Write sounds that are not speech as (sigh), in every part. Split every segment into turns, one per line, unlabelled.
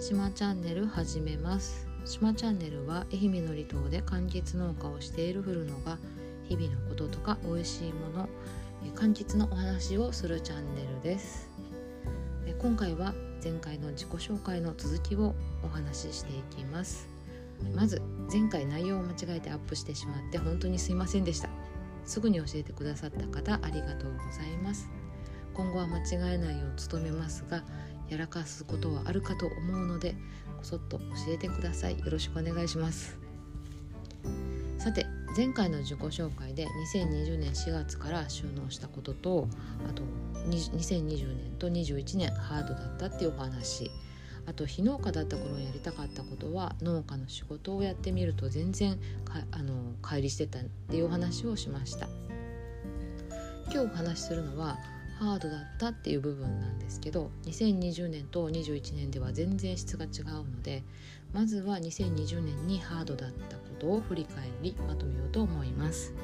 島チャンネル始めます。島チャンネルは愛媛の離島で柑橘農家をしている古野が日々のこととか美味しいもの柑橘のお話をするチャンネルです。今回は前回の自己紹介の続きをお話ししていきます。まず前回内容を間違えてアップしてしまって本当にすいませんでした。すぐに教えてくださった方ありがとうございます。今後は間違えないよう努めますがやらかすことはあるかと思うのでこそっと教えてください。よろしくお願いします。さて前回の自己紹介で2020年4月から収納したこととあと2020年と21年ハードだったっていうお話。あと非農家だった頃やりたかったことは農家の仕事をやってみると全然あの乖離してたっていうお話をしました。今日お話しするのはハードだったっていう部分なんですけど2020年と21年では全然質が違うのでまずは2020年にハードだったことを振り返りまとめようと思います、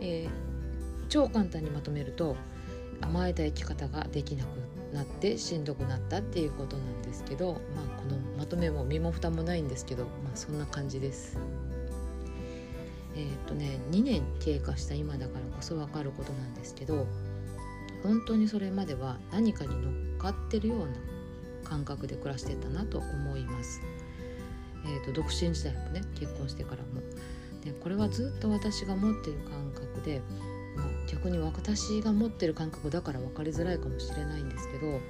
えー、超簡単にまとめると甘えた生き方ができなくなってしんどくなったっていうことなんですけど、まあ、このまとめも身も蓋もないんですけど、まあ、そんな感じです。えー、っとね2年経過した今だからこそ分かることなんですけど本当にそれまでは何かに乗っかってるような感覚で暮らしてたなと思います。えーと、独身時代もね結婚してからも。でこれはずっと私が持ってる感覚で、逆に私が持ってる感覚だから分かりづらいかもしれないんですけど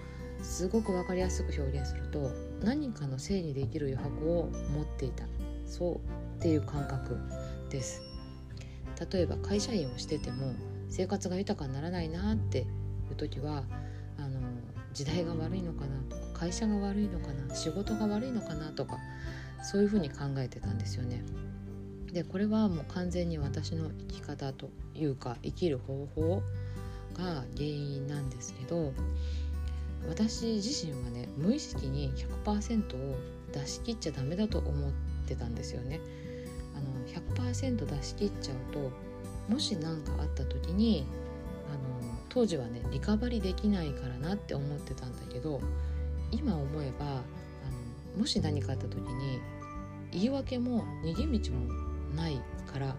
すごく分かりやすく表現すると何かのせいにできる余白を持っていたそうっていう感覚です。例えば会社員をしてても生活が豊かにならないなっていう時はあの時代が悪いのかなとか会社が悪いのかな仕事が悪いのかなとかそういうふうに考えてたんですよね。でこれはもう完全に私の生き方というか生きる方法が原因なんですけど私自身はね無意識に100%を出し切っちゃダメだと思ってたんですよね。あの100%出し切っちゃうともし何かあった時にあの当時はねリカバリできないからなって思ってたんだけど今思えばあのもし何かあった時に言い訳も逃げ道もないから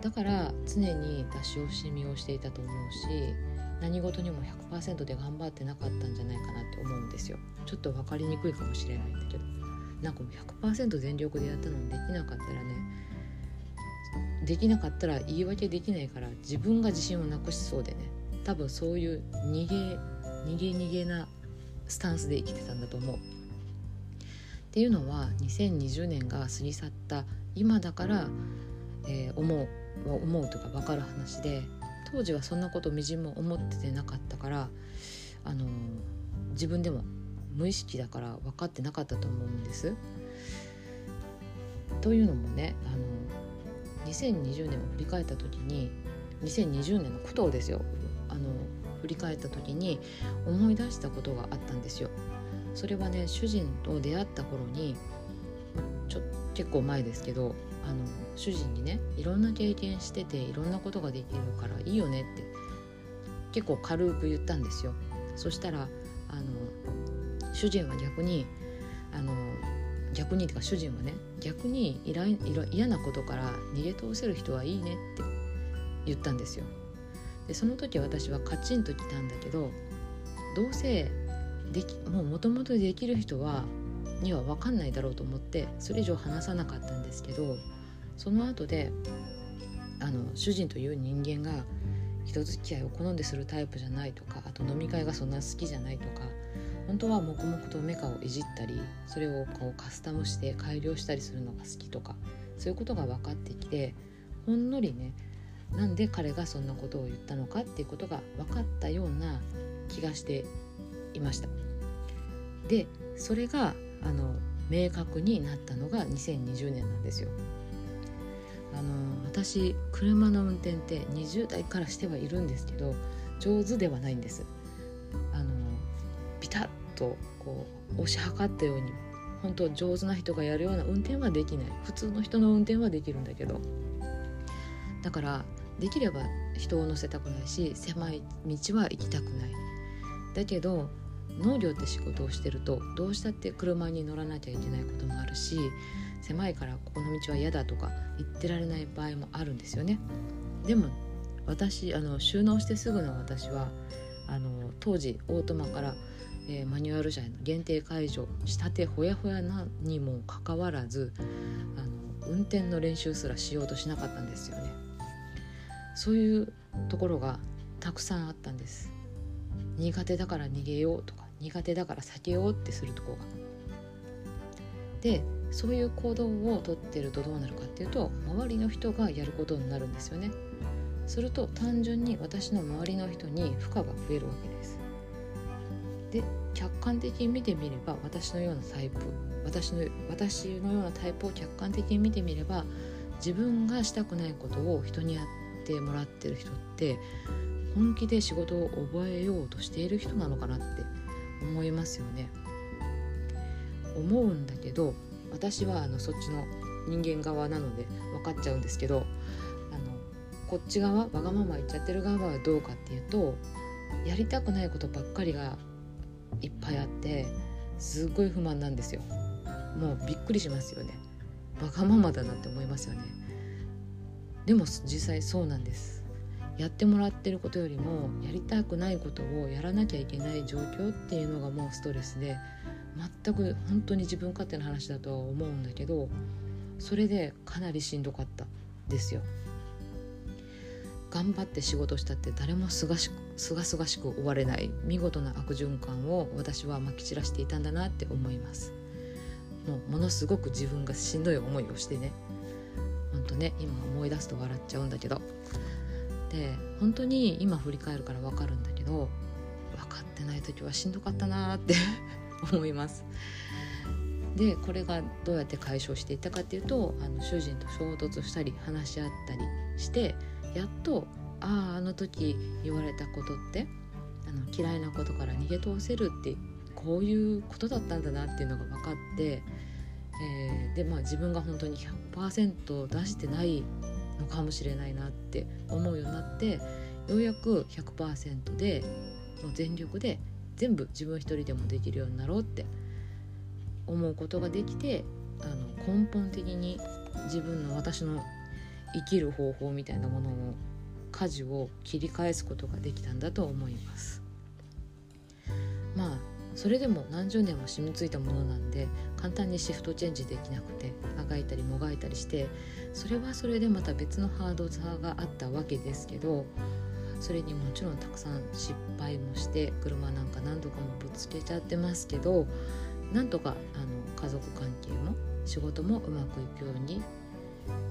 だから常に出し惜しみをしていたと思うし何事にも100%で頑張ってなかったんじゃないかなって思うんですよ。ちょっと分かりにくいかもしれないんだけどなんかもう100%全力でやったのにできなかったらねできなかったら言い訳できないから自分が自信をなくしそうでね多分そういう逃げ逃げ逃げなスタンスで生きてたんだと思う。っていうのは2020年が過ぎ去った今だから、えー、思う思うとか分かる話で当時はそんなことみじんも思っててなかったからあの自分でも無意識だから分かってなかったと思うんです。というのもねあの2020年を振り返った時に2020年のことをですよあの振り返った時に思い出したことがあったんですよ。それはね主人と出会った頃にちょ結構前ですけどあの主人にねいろんな経験してていろんなことができるからいいよねって結構軽く言ったんですよ。そしたらあの主人は逆にあの逆にてか主人はね逆にいらん嫌なことから逃げ通せる人はいいねって言ったんですよ。でその時私はカチンときたんだけどどうせできもうもともとできる人はには分かんないだろうと思ってそれ以上話さなかったんですけどその後であの主人という人間が人付き合いを好んでするタイプじゃないとかあと飲み会がそんな好きじゃないとか本当は黙々とメカをいじったりそれをこうカスタムして改良したりするのが好きとかそういうことが分かってきてほんのりねなんで彼がそんなことを言ったのかっていうことが分かったような気がしていました。でそれがあの明確になったのが2020年なんですよ。あの私車の運転って20代からしてはいるんですけど上手ではないんです。あのとこう押し量ったように本当上手な人がやるような運転はできない。普通の人の運転はできるんだけど。だからできれば人を乗せたくないし狭い道は行きたくない。だけど農業って仕事をしてるとどうしたって車に乗らなきゃいけないこともあるし狭いからここの道は嫌だとか言ってられない場合もあるんですよね。でも私あの収納してすぐの私はあの当時オートマから、えー、マニュアル車への。限定解除したてほやほやなにもかかわらずあの運転の練習すらしようとしなかったんですよね。そういうところがたくさんあったんです。苦手だから逃げようとか苦手だから避けようってするとこが。でそういう行動をとってるとどうなるかっていうと周りの人がやることになるんですよね。すると単純に私の周りの人に負荷が増えるわけです。で客観的に見てみれば私のようなタイプ私の私のようなタイプを客観的に見てみれば自分がしたくないことを人にやってもらってる人って本気で仕事を覚えようとしている人なのかなって思いますよね。思うんだけど私はあのそっちの人間側なので分かっちゃうんですけどあのこっち側わがまま言っちゃってる側はどうかっていうとやりたくないことばっかりがいっぱいあってすっごい不満なんですよ。もうびっくりしますよね。わがままだなって思いますよね。でも実際そうなんです。やってもらってることよりもやりたくないことをやらなきゃいけない状況っていうのがもうストレスで全く本当に自分勝手な話だとは思うんだけどそれでかなりしんどかったですよ。頑張って仕事したって誰もすがしすがすがしく終われない見事な悪循環を私はまき散らしていたんだなって思います。もうものすごく自分がしんどい思いをしてね。ほんとね今思い出すと笑っちゃうんだけど。で本当に今振り返るから分かるんだけど分かってない時はしんどかったなって (laughs) 思います。でこれがどうやって解消していったかっていうとあの主人と衝突したり話し合ったりしてやっとあああの時言われたことってあの嫌いなことから逃げ通せるってこういうことだったんだなっていうのが分かって、えー、でまあ自分が本当に100%出してないのかもしれないなって思うようになってようやく100%でもう全力で全部自分一人でもできるようになろうって思うことができてあの根本的に自分の私の生きる方法みたいなものの舵を切り返すことができたんだと思います。まあそれでも何十年も染みついたものなんで簡単にシフトチェンジできなくてあがいたりもがいたりしてそれはそれでまた別のハードさがあったわけですけどそれにもちろんたくさん失敗もして車なんか何度かもぶつけちゃってますけどなんとかあの家族関係も仕事もうまくいくように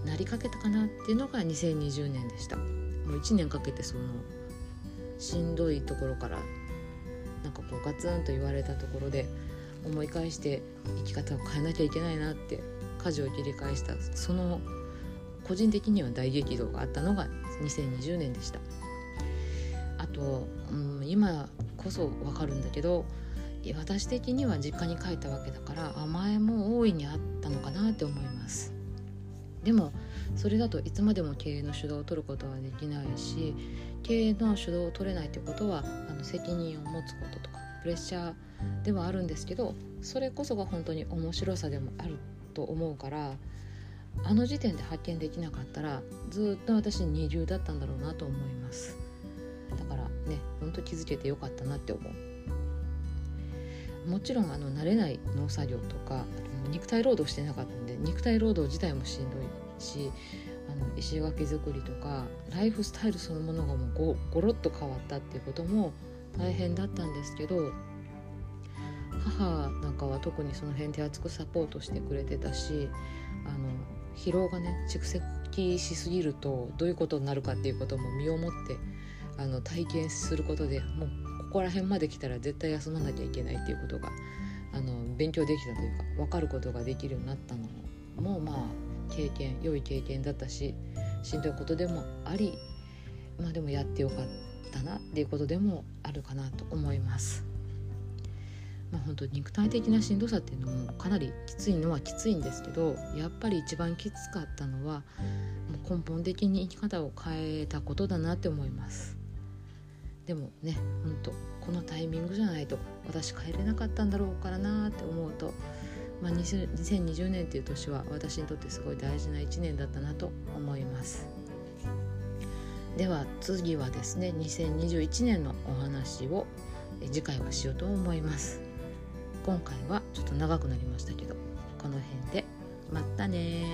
なりかけたかなっていうのが2020年でした。もう1年かけてそのしんどいところからなんかこうガツンと言われたところで思い返して生き方を変えなきゃいけないなって舵を切り返したその個人的には大激動があったのが2020年でした。あと、うん、今こそ分かるんだけど私的には実家に帰ったわけだから甘えも大いにあったのかなって思います。でもそれだといつまでも経営の主導を取ることはできないし経営の主導を取れないってことはあの責任を持つこととかプレッシャーではあるんですけどそれこそが本当に面白さでもあると思うからあの時点で発見できなかったらずっと私二流だったんだろうなと思います。だからねほんと気づけてよかったなって思う。もちろんあの慣れない農作業とか肉体労働してなかったんで肉体労働自体もしんどいしあの石垣作りとかライフスタイルそのものがもうごごろっと変わったっていうことも大変だったんですけど母なんかは特にその辺手厚くサポートしてくれてたしあの疲労がね蓄積しすぎるとどういうことになるかっていうことも身をもってあの体験することでもうここら辺まで来たら絶対休まなきゃいけないっていうことがあの勉強できたというか分かることができるようになったのもまあ経験良い経験だったししんどいことでもありまあでもやってよかったなっていうことでもあるかなと思います。まあ、本当肉体的なしんどさっていうのもかなりきついのはきついんですけどやっぱり一番きつかったのはもう根本的に生き方を変えたことだなって思いますでもねほんとこのタイミングじゃないと私帰れなかったんだろうからなって思うと、まあ、2020年っていう年は私にとってすごい大事な1年だったなと思います。では次はですね2021年のお話を次回はしようと思います。今回はちょっと長くなりましたけどこの辺で。またね